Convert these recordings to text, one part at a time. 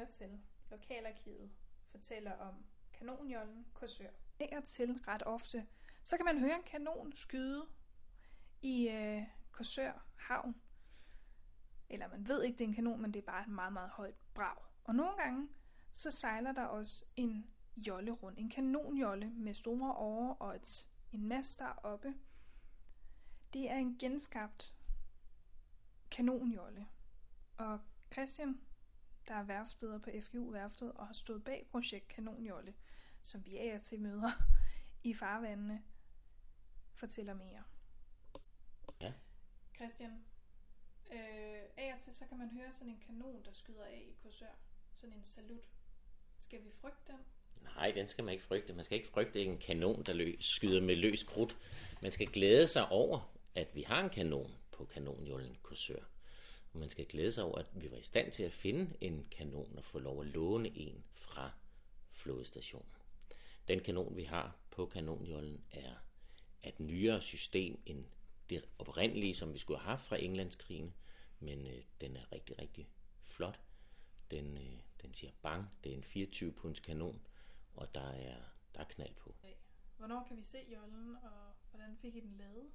hører til Lokalarkivet fortæller om kanonjollen Korsør. Der til ret ofte, så kan man høre en kanon skyde i øh, Korsør havn. Eller man ved ikke, det er en kanon, men det er bare et meget, meget højt brag. Og nogle gange, så sejler der også en jolle rundt. En kanonjolle med store årer og et, en mast deroppe. Det er en genskabt kanonjolle. Og Christian, der er værftleder på FGU-værftet og har stået bag projekt Kanonjolle, som vi af og til møder i farvandene, fortæller mere. Ja. Christian, øh, af og til så kan man høre sådan en kanon, der skyder af i Korsør. Sådan en salut. Skal vi frygte den? Nej, den skal man ikke frygte. Man skal ikke frygte en kanon, der løs, skyder med løs krudt. Man skal glæde sig over, at vi har en kanon på kanonjollen Korsør. Og man skal glæde sig over, at vi var i stand til at finde en kanon og få lov at låne en fra flådestationen. Den kanon, vi har på kanonjollen, er et nyere system end det oprindelige, som vi skulle have haft fra Englandskrigen, men øh, den er rigtig, rigtig flot. Den, øh, den siger bang, det er en 24 punds kanon, og der er, der er knald på. Hvornår kan vi se jollen, og hvordan fik I den lavet?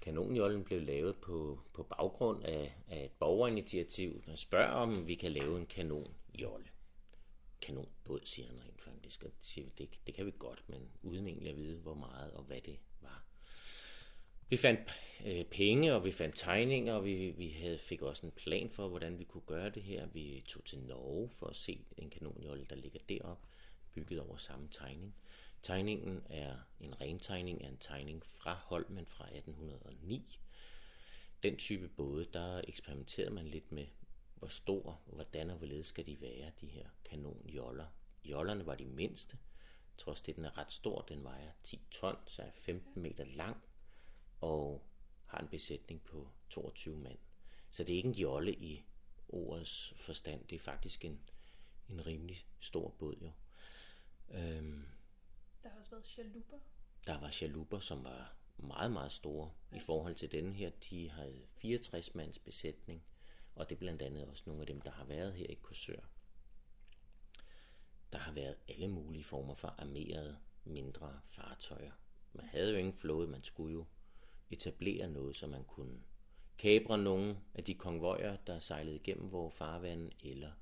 Kanonjollen blev lavet på, på baggrund af, af et borgerinitiativ, der spørger, om vi kan lave en kanonjolle. Kanonbåd, siger han rent faktisk. Og siger, det, det kan vi godt, men uden egentlig at vide, hvor meget og hvad det var. Vi fandt øh, penge, og vi fandt tegninger, og vi, vi havde, fik også en plan for, hvordan vi kunne gøre det her. Vi tog til Norge for at se en kanonjolle, der ligger derop, bygget over samme tegning. Tegningen er en rentegning af en tegning fra Holmen fra 1809. Den type både, der eksperimenterede man lidt med, hvor stor, hvordan og hvorledes skal de være, de her kanonjoller. Jollerne var de mindste, trods det den er ret stor, den vejer 10 ton, så er 15 meter lang, og har en besætning på 22 mand. Så det er ikke en jolle i ordets forstand, det er faktisk en, en rimelig stor båd jo. Øhm, der har også været chaluper. der var chaluper, som var meget, meget store i forhold til denne her. De havde 64 mands besætning, og det er blandt andet også nogle af dem, der har været her i Korsør. Der har været alle mulige former for armerede mindre fartøjer. Man havde jo ingen flåde, man skulle jo etablere noget, så man kunne kabre nogle af de konvojer, der sejlede igennem vores farvand, eller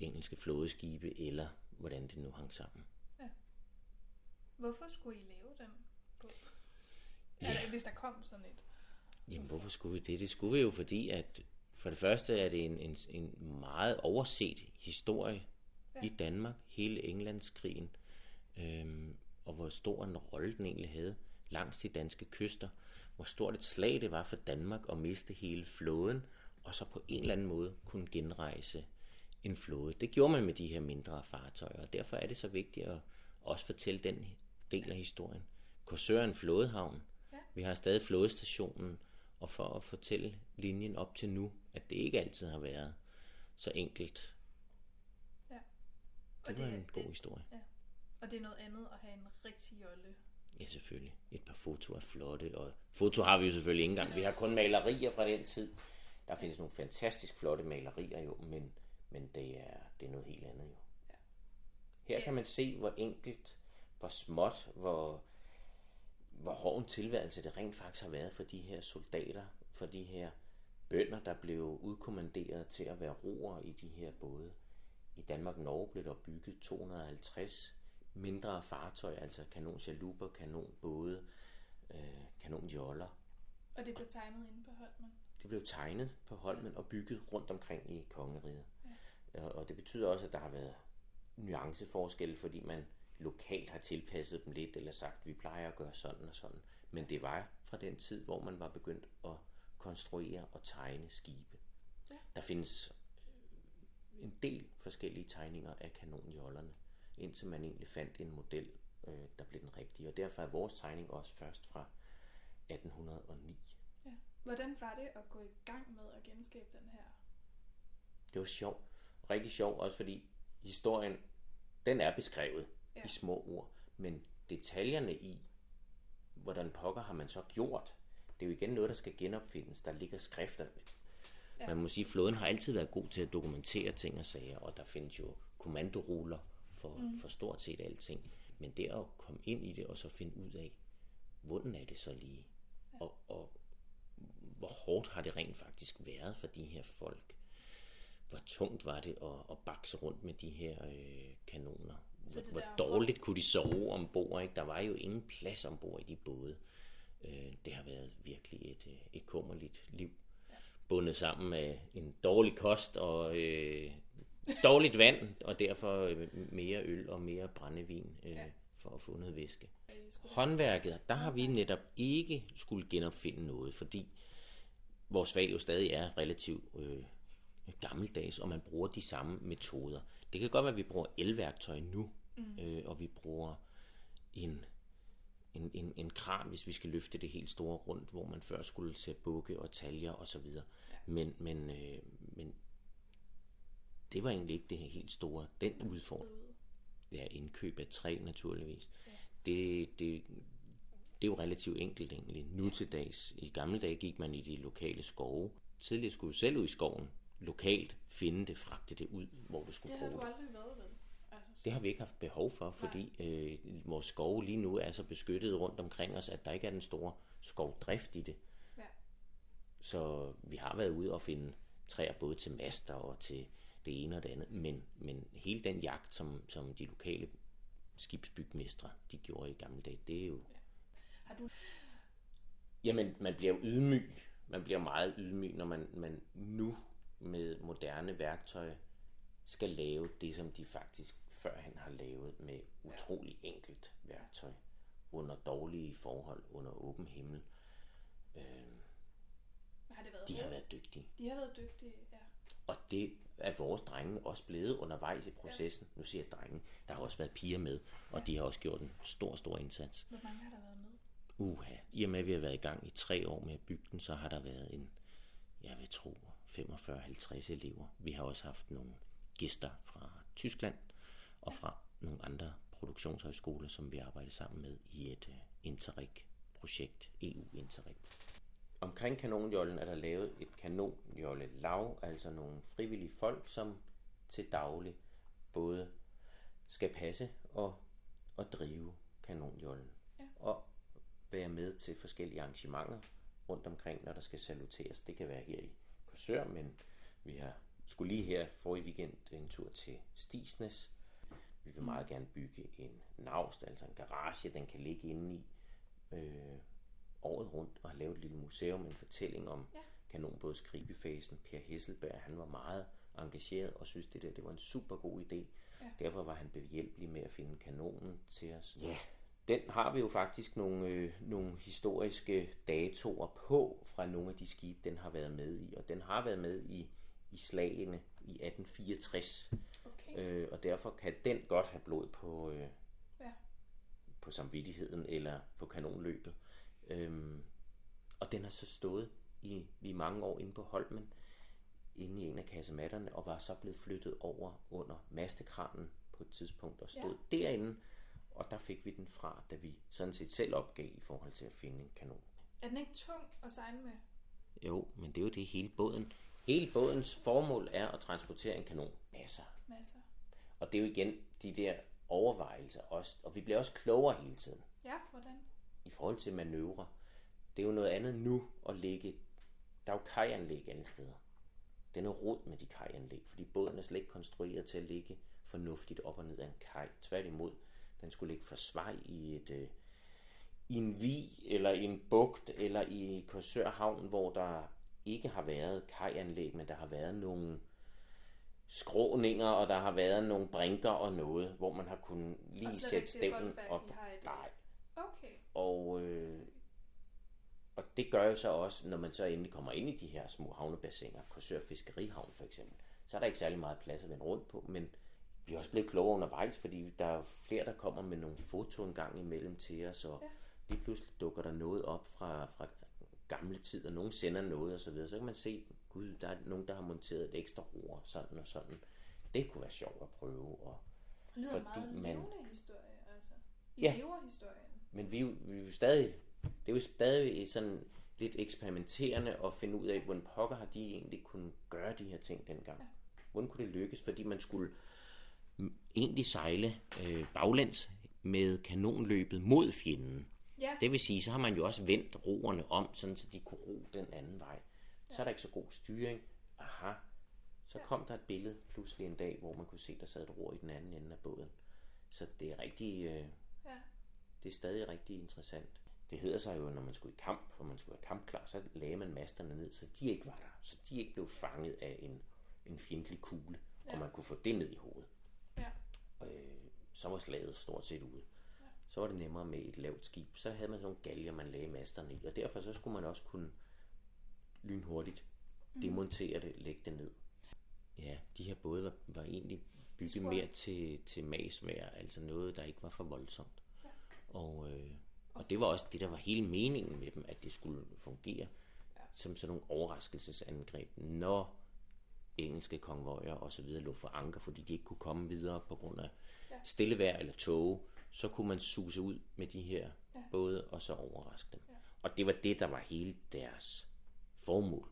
engelske flådeskibe, eller hvordan det nu hang sammen. Hvorfor skulle I lave den på? Ja. Ja. Hvis der kom sådan et. Jamen, hvorfor skulle vi det? Det skulle vi jo, fordi at for det første er det en, en, en meget overset historie ja. i Danmark, hele Englandskrigen, øhm, og hvor stor en rolle den egentlig havde langs de danske kyster, hvor stort et slag det var for Danmark at miste hele flåden, og så på en eller anden måde kunne genrejse en flåde. Det gjorde man med de her mindre fartøjer, og derfor er det så vigtigt at også fortælle den del af historien. Korsør er en flådehavn. Ja. Vi har stadig flådestationen, og for at fortælle linjen op til nu, at det ikke altid har været så enkelt. Ja. Det var en god historie. Ja. Og det er noget andet at have en rigtig jolle. Ja, selvfølgelig. Et par fotoer er flotte, og foto har vi jo selvfølgelig ikke engang. Vi har kun malerier fra den tid. Der findes nogle fantastisk flotte malerier jo, men, men det, er, det er noget helt andet jo. Ja. Her kan man se, hvor enkelt, hvor småt, hvor, hvor hård en tilværelse det rent faktisk har været for de her soldater, for de her bønder, der blev udkommanderet til at være roer i de her både. I Danmark og Norge blev der bygget 250 mindre fartøjer, altså kanonchaluper, kanonbåde, øh, kanonjoller. Og det blev tegnet inde på Holmen. Det blev tegnet på Holmen og bygget rundt omkring i kongeriget. Ja. Og det betyder også, at der har været nuanceforskelle, fordi man lokalt har tilpasset dem lidt, eller sagt, vi plejer at gøre sådan og sådan. Men det var fra den tid, hvor man var begyndt at konstruere og tegne skibe. Ja. Der findes øh, en del forskellige tegninger af kanonjollerne, indtil man egentlig fandt en model, øh, der blev den rigtige. Og derfor er vores tegning også først fra 1809. Ja. Hvordan var det at gå i gang med at genskabe den her? Det var sjovt. Rigtig sjovt, også fordi historien, den er beskrevet Ja. i små ord. Men detaljerne i, hvordan pokker har man så gjort, det er jo igen noget, der skal genopfindes. Der ligger skrifter. Ja. Man må sige, at flåden har altid været god til at dokumentere ting og sager, og der findes jo kommandoruller for, mm. for stort set alting. Men det at komme ind i det, og så finde ud af, hvordan er det så lige? Ja. Og, og hvor hårdt har det rent faktisk været for de her folk? Hvor tungt var det at, at bakse rundt med de her øh, kanoner? Hvor, hvor dårligt kunne de sove ombord? Ikke? Der var jo ingen plads ombord i de både. Øh, det har været virkelig et, øh, et kummerligt liv. Bundet sammen med en dårlig kost og øh, dårligt vand, og derfor øh, mere øl og mere brændevin øh, for at få noget væske. Håndværket, der har vi netop ikke skulle genopfinde noget, fordi vores fag jo stadig er relativt øh, gammeldags, og man bruger de samme metoder. Det kan godt være, at vi bruger elværktøj nu, mm. øh, og vi bruger en, en, en, en kran, hvis vi skal løfte det helt store rundt, hvor man før skulle sætte bukke og taljer og så videre. Ja. Men, men, øh, men det var egentlig ikke det helt store. Den udfordring. Ja, indkøb af træ naturligvis. Ja. Det, det, det er jo relativt enkelt egentlig. Nu til dags. I gamle dage gik man i de lokale skove. Tidligere skulle du selv ud i skoven lokalt finde det, fragte det ud, hvor du skulle bruge det. Det har du aldrig været, vel? Altså, det har vi ikke haft behov for, fordi øh, vores skove lige nu er så beskyttet rundt omkring os, at der ikke er den store skovdrift i det. Ja. Så vi har været ude og finde træer både til master og til det ene og det andet, men, men hele den jagt, som, som de lokale skibsbygmestre, de gjorde i gamle dage, det er jo... Ja. Har du... Jamen, man bliver ydmyg. Man bliver meget ydmyg, når man, man nu med moderne værktøj skal lave det, som de faktisk førhen har lavet med utrolig enkelt værktøj under dårlige forhold, under åben himmel. Øh, har det været de har været dygtige. De har været dygtige, ja. Og det er vores drenge også blevet undervejs i processen. Ja. Nu siger jeg drenge. Der har også været piger med, og ja. de har også gjort en stor, stor indsats. Hvor mange har der været med? Uha. I og med, at vi har været i gang i tre år med at bygge den, så har der været en, jeg vil tro, 45-50 elever. Vi har også haft nogle gæster fra Tyskland og fra nogle andre produktionshøjskoler, som vi arbejder sammen med i et uh, Interreg-projekt, EU Interreg. Omkring kanonjollen er der lavet et kanonjolle lav, altså nogle frivillige folk, som til daglig både skal passe og, og drive kanonjollen. Ja. Og være med til forskellige arrangementer rundt omkring, når der skal saluteres. Det kan være her i Korsør, men vi har skulle lige her for i weekend en tur til Stisnes. Vi vil meget gerne bygge en navst, altså en garage, den kan ligge inde i øh, året rundt og lavet et lille museum, en fortælling om ja. kanonbådskrigefasen. Per Hesselberg, han var meget engageret og synes, det der det var en super god idé. Ja. Derfor var han behjælpelig med at finde kanonen til os. Ja, den har vi jo faktisk nogle, øh, nogle historiske datoer på fra nogle af de skibe, den har været med i. Og den har været med i, i slagene i 1864. Okay. Øh, og derfor kan den godt have blod på, øh, ja. på samvittigheden eller på kanonløbet. Øhm, og den har så stået i, i mange år inde på Holmen, inde i en af kasematterne, og var så blevet flyttet over under mastekranen på et tidspunkt og stod ja. derinde og der fik vi den fra, da vi sådan set selv opgav i forhold til at finde en kanon. Er den ikke tung at sejle med? Jo, men det er jo det hele båden. Hele bådens formål er at transportere en kanon. Masser. Masser. Og det er jo igen de der overvejelser også. Og vi bliver også klogere hele tiden. Ja, hvordan? I forhold til manøvre. Det er jo noget andet nu at ligge... Der er jo kajanlæg alle steder. Den er rod med de kajanlæg, fordi båden er slet ikke konstrueret til at ligge fornuftigt op og ned af en kaj. Tværtimod, den skulle ligge for svej i et øh, i en vi eller i en bugt eller i Korsør Havn, hvor der ikke har været kajanlæg, men der har været nogle skråninger, og der har været nogle brinker og noget, hvor man har kunnet lige sætte stævnen op. Nej. Okay. Og, øh, og det gør jo så også, når man så endelig kommer ind i de her små havnebassiner, Korsør Fiskerihavn for eksempel, så er der ikke særlig meget plads at vende rundt på, men vi er også blevet klogere undervejs, fordi der er flere, der kommer med nogle foto en gang imellem til os, og ja. lige pludselig dukker der noget op fra, fra gamle tid, og nogen sender noget og så videre. Så kan man se, gud, der er nogen, der har monteret et ekstra ror, sådan og sådan. Det kunne være sjovt at prøve. Og, det lyder fordi meget man, levende historie, altså. I ja, historien. Men vi, vi er jo stadig, det er jo stadig sådan lidt eksperimenterende og finde ud af, hvordan pokker har de egentlig kunne gøre de her ting dengang. Ja. Hvordan kunne det lykkes? Fordi man skulle egentlig sejle øh, baglæns med kanonløbet mod fjenden. Ja. Det vil sige, så har man jo også vendt roerne om, sådan så de kunne ro den anden vej. Ja. Så er der ikke så god styring. Aha, så ja. kom der et billede pludselig en dag, hvor man kunne se, der sad et ror i den anden ende af båden. Så det er rigtig, øh, Ja. det er stadig rigtig interessant. Det hedder sig jo, når man skulle i kamp, og man skulle være kampklar, så lagde man masterne ned, så de ikke var der. Så de ikke blev fanget af en, en fjendtlig kugle, ja. og man kunne få det ned i hovedet. Øh, så var slaget stort set ude. Ja. Så var det nemmere med et lavt skib. Så havde man sådan nogle galger, man lagde masterne i, og derfor så skulle man også kunne lynhurtigt demontere det, lægge det ned. Ja, de her både var, var egentlig bygget mere til, til masvær, altså noget, der ikke var for voldsomt. Ja. Og, øh, og det var også det, der var hele meningen med dem, at det skulle fungere Ja. som sådan nogle overraskelsesangreb, når engelske konvojer og så videre lå for anker, fordi de ikke kunne komme videre på grund af Ja. stille vejr eller tåge, så kunne man suse ud med de her Ja. både og så overraske dem. Ja. Og det var det, der var hele deres formål.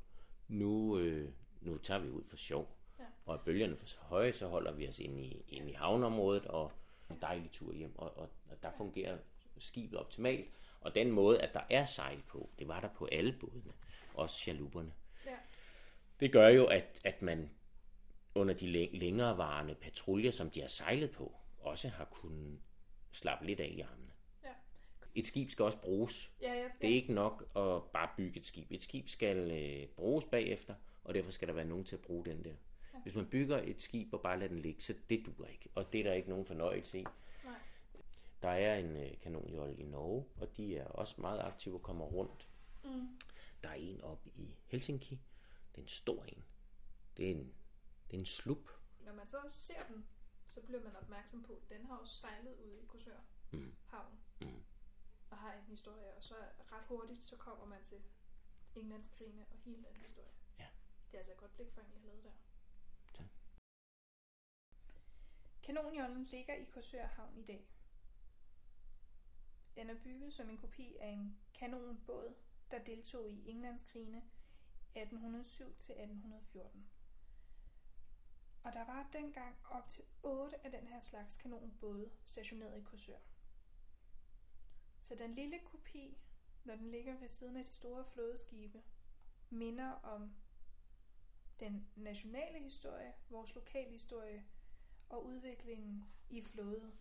Nu, øh, nu tager vi ud for sjov. Ja. Og er bølgerne for høje, så holder vi os inde i, inde i havneområdet og en dejlig tur hjem. Og, og, og der fungerer skibet optimalt. Og den måde, at der er sejl på, det var der på alle bådene. Også chalupperne. Ja. Det gør jo, at, at man under de læ- længerevarende patruljer, som de har sejlet på, også har kunnet slappe lidt af i armene. Ja. Et skib skal også bruges. Ja, ja, Det er ikke nok at bare bygge et skib. Et skib skal øh, bruges bagefter, og derfor skal der være nogen til at bruge den der. Hvis man bygger et skib og bare lader den ligge, så det duer ikke. Og det er der ikke nogen fornøjelse i. Nej. Der er en øh, kanonjolle i Norge, og de er også meget aktive og kommer rundt. Mm. Der er en op i Helsinki. Det er en stor en. Det er en, det er en slup. Når man så ser den, så bliver man opmærksom på, at den har også sejlet ud i Korsør Mm. havn Mm. og har en historie, og så ret hurtigt, så kommer man til Englandskrigene og hele den historie. Ja. Det er altså et godt blik for en, jeg har lavet der. Tak. Kanonjollen ligger i Korsør Havn i dag. Den er bygget som en kopi af en kanonbåd, der deltog i Englandskrigene 1807-1814. Og der var dengang op til 8 af den her slags kanonbåde stationeret i Korsør. Så den lille kopi, når den ligger ved siden af de store flådeskibe, minder om den nationale historie, vores lokalhistorie og udviklingen i flåde.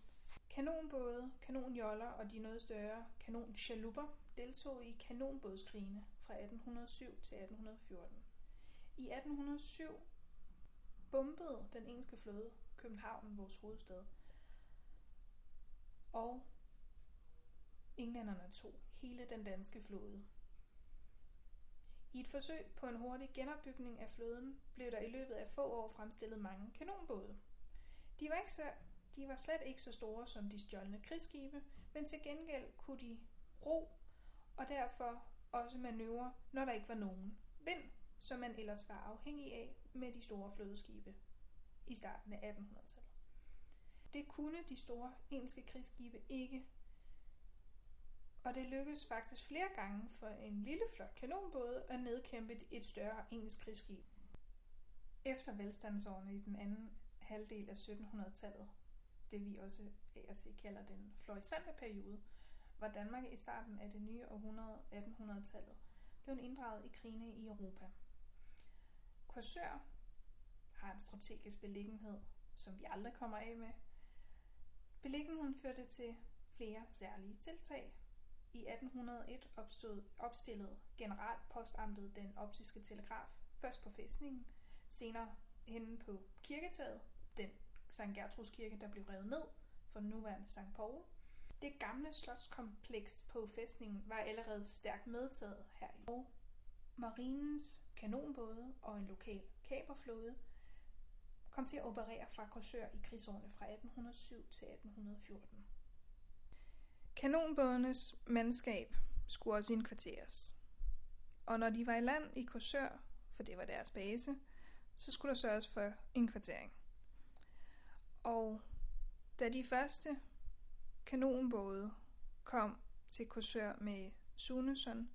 Kanonbåde, kanonjoller og de noget større kanonchaluper deltog i kanonbådskrigene fra 1807 til 1814. I 1807 bombede den engelske flåde København, vores hovedstad, og englænderne tog hele den danske flåde. I et forsøg på en hurtig genopbygning af flåden blev der i løbet af få år fremstillet mange kanonbåde. De var, ikke så, de var slet ikke så store som de stjålne krigsskibe, men til gengæld kunne de ro og derfor også manøvre, når der ikke var nogen vind, som man ellers var afhængig af med de store flødeskibe i starten af 1800-tallet. Det kunne de store engelske krigsskibe ikke, og det lykkedes faktisk flere gange for en lille flok kanonbåde at nedkæmpe et større engelsk krigsskib. Efter velstandsårene i den anden halvdel af 1700-tallet, det vi også af og til kalder den florissante periode, var Danmark i starten af det nye århundrede 1800-tallet blev inddraget i krigene i Europa. Korsør har en strategisk beliggenhed, som vi aldrig kommer af med. Beliggenheden førte til flere særlige tiltag. I 1801 opstod, opstillede generalpostamtet den optiske telegraf, først på fæstningen, senere henne på kirketaget, den St. Gertruds kirke, der blev revet ned for den nuværende St. Paul. Det gamle slotskompleks på fæstningen var allerede stærkt medtaget her i og Marinens kanonbåde og en lokal kaperflåde kom til at operere fra Korsør i krigsårene fra 1807 til 1814. Kanonbådenes mandskab skulle også indkvarteres. Og når de var i land i Korsør, for det var deres base, så skulle der sørges for indkvartering. Og da de første kanonbåde kom til Korsør med Sunesson,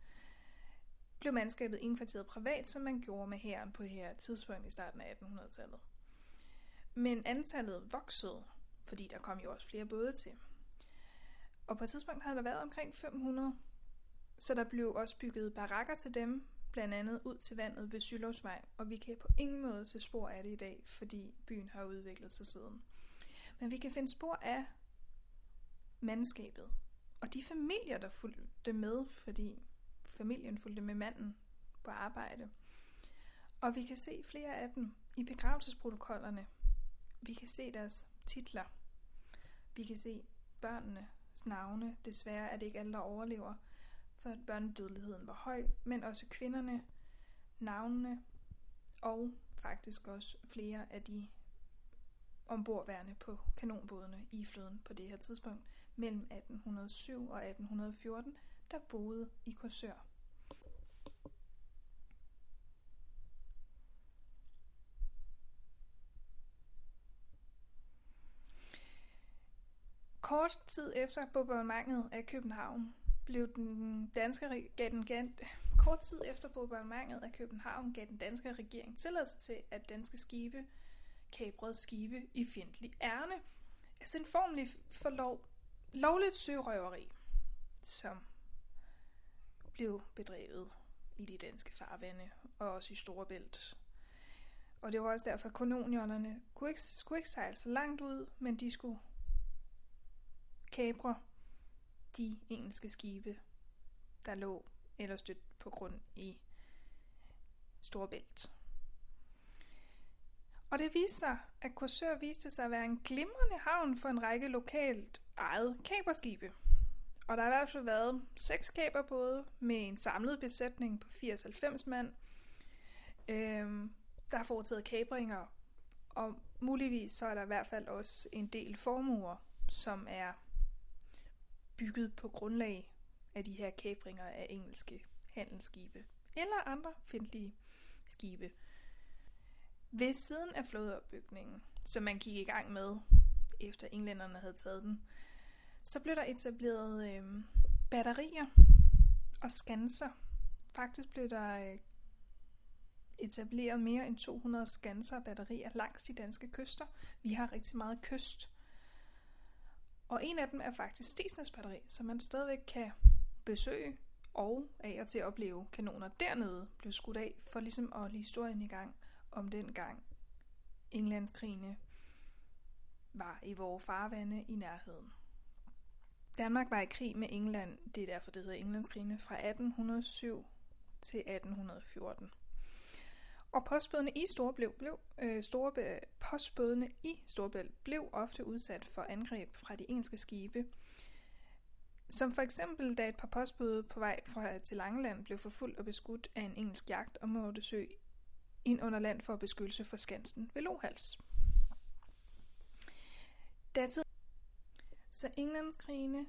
blev mandskabet indkvarteret privat, som man gjorde med hæren på her tidspunkt i starten af 1800-tallet. Men antallet voksede, fordi der kom jo også flere både til. Og på et tidspunkt havde der været omkring 500, så der blev også bygget barakker til dem, blandt andet ud til vandet ved Sylovsvej, og vi kan på ingen måde se spor af det i dag, fordi byen har udviklet sig siden. Men vi kan finde spor af mandskabet, og de familier, der fulgte med, fordi familien fulgte med manden på arbejde. Og vi kan se flere af dem i begravelsesprotokollerne. Vi kan se deres titler. Vi kan se børnenes navne. Desværre er det ikke alle, der overlever, for børnedødeligheden var høj, men også kvinderne, navnene og faktisk også flere af de ombordværende på kanonbådene i floden på det her tidspunkt mellem 1807 og 1814, der boede i Korsør. Kort tid efter bombardementet af København blev den danske gav den, kort tid efter bombardementet af København gav den danske regering tilladelse til, at danske skibe kabrede skibe i fjendtlig ærne. Altså en formelig for lov, lovligt sørøveri, som blev bedrevet i de danske farvande og også i Storebælt. Og det var også derfor, at kolonierne kunne ikke, skulle ikke sejle så langt ud, men de skulle kabre de engelske skibe, der lå eller stødt på grund i Storebælt. Og det viste sig, at Korsør viste sig at være en glimrende havn for en række lokalt ejet kaberskibe. Og der har i hvert fald været seks kaberbåde med en samlet besætning på 80-90 mand. Øhm, der har foretaget kabringer, og muligvis så er der i hvert fald også en del formuer, som er bygget på grundlag af de her kabringer af engelske handelsskibe eller andre fjendtlige skibe. Ved siden af flådeopbygningen, som man gik i gang med, efter englænderne havde taget den, så blev der etableret øh, batterier og skanser. Faktisk blev der øh, etableret mere end 200 skanser og batterier langs de danske kyster. Vi har rigtig meget kyst. Og en af dem er faktisk Stisnes batteri, som man stadigvæk kan besøge og af og til at opleve kanoner dernede blev skudt af, for ligesom at lige historien i gang om den gang Englandskrigene var i vores farvande i nærheden. Danmark var i krig med England, det er derfor det hedder Englandskrigene, fra 1807 til 1814. Og postbådene i Storebælt blev, øh, store, postbådene i Storebælt blev ofte udsat for angreb fra de engelske skibe, som for eksempel da et par postbåde på vej fra til Langeland blev forfulgt og beskudt af en engelsk jagt og måtte søge ind under land for beskyttelse for skansen ved Lohals. Datid så Englandskrigene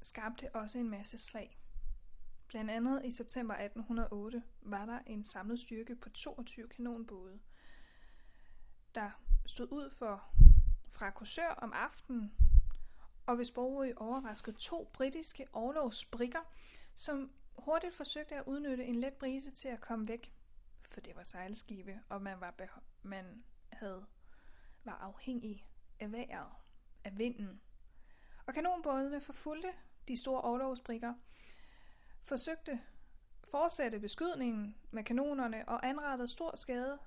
skabte også en masse slag. Blandt andet i september 1808 var der en samlet styrke på 22 kanonbåde, der stod ud for fra Korsør om aftenen, og hvis Sprogø overraskede to britiske overlovsbrikker, som hurtigt forsøgte at udnytte en let brise til at komme væk for det var sejlskibe, og man var, man havde, var afhængig af vejret, af vinden. Og kanonbådene forfulgte de store overlovsbrikker, forsøgte fortsatte beskydningen med kanonerne og anrettede stor skade.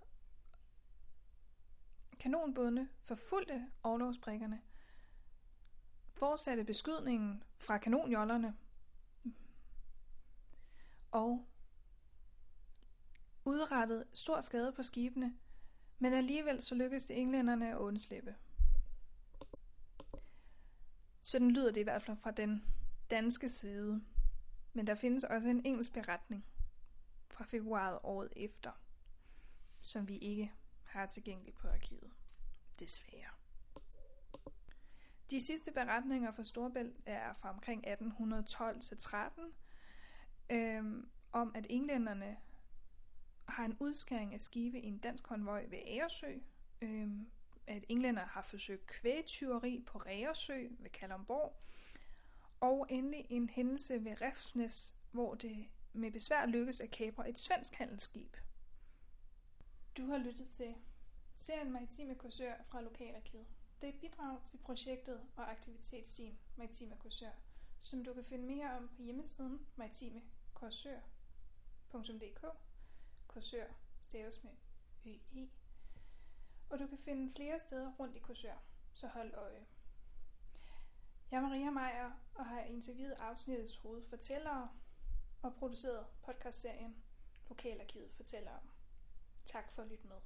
Kanonbådene forfulgte overlovsbrikkerne, fortsatte beskydningen fra kanonjollerne og udrettede stor skade på skibene, men alligevel så lykkedes det englænderne at undslippe. Sådan lyder det i hvert fald fra den danske side. Men der findes også en engelsk beretning fra februar året efter, som vi ikke har tilgængeligt på arkivet. Desværre. De sidste beretninger fra Storbælt er fra omkring 1812 til 13, øhm, om at englænderne har en udskæring af skibe i en dansk konvoj ved Agersø, øhm, at englænder har forsøgt kvægtyveri på Ræersø ved Kalundborg, og endelig en hændelse ved Refsnes, hvor det med besvær lykkes at kapre et svensk handelsskib. Du har lyttet til serien Maritime Korsør fra Lokalarkivet. Det er et bidrag til projektet og aktivitetsteam Maritime Korsør, som du kan finde mere om på hjemmesiden maritimekorsør.dk. Korsør staves med ø og du kan finde flere steder rundt i Korsør, så hold øje. Jeg er Maria Meier og har interviewet afsnittets hovedfortællere og produceret podcastserien Lokalarkivet fortæller om. Tak for at lytte med.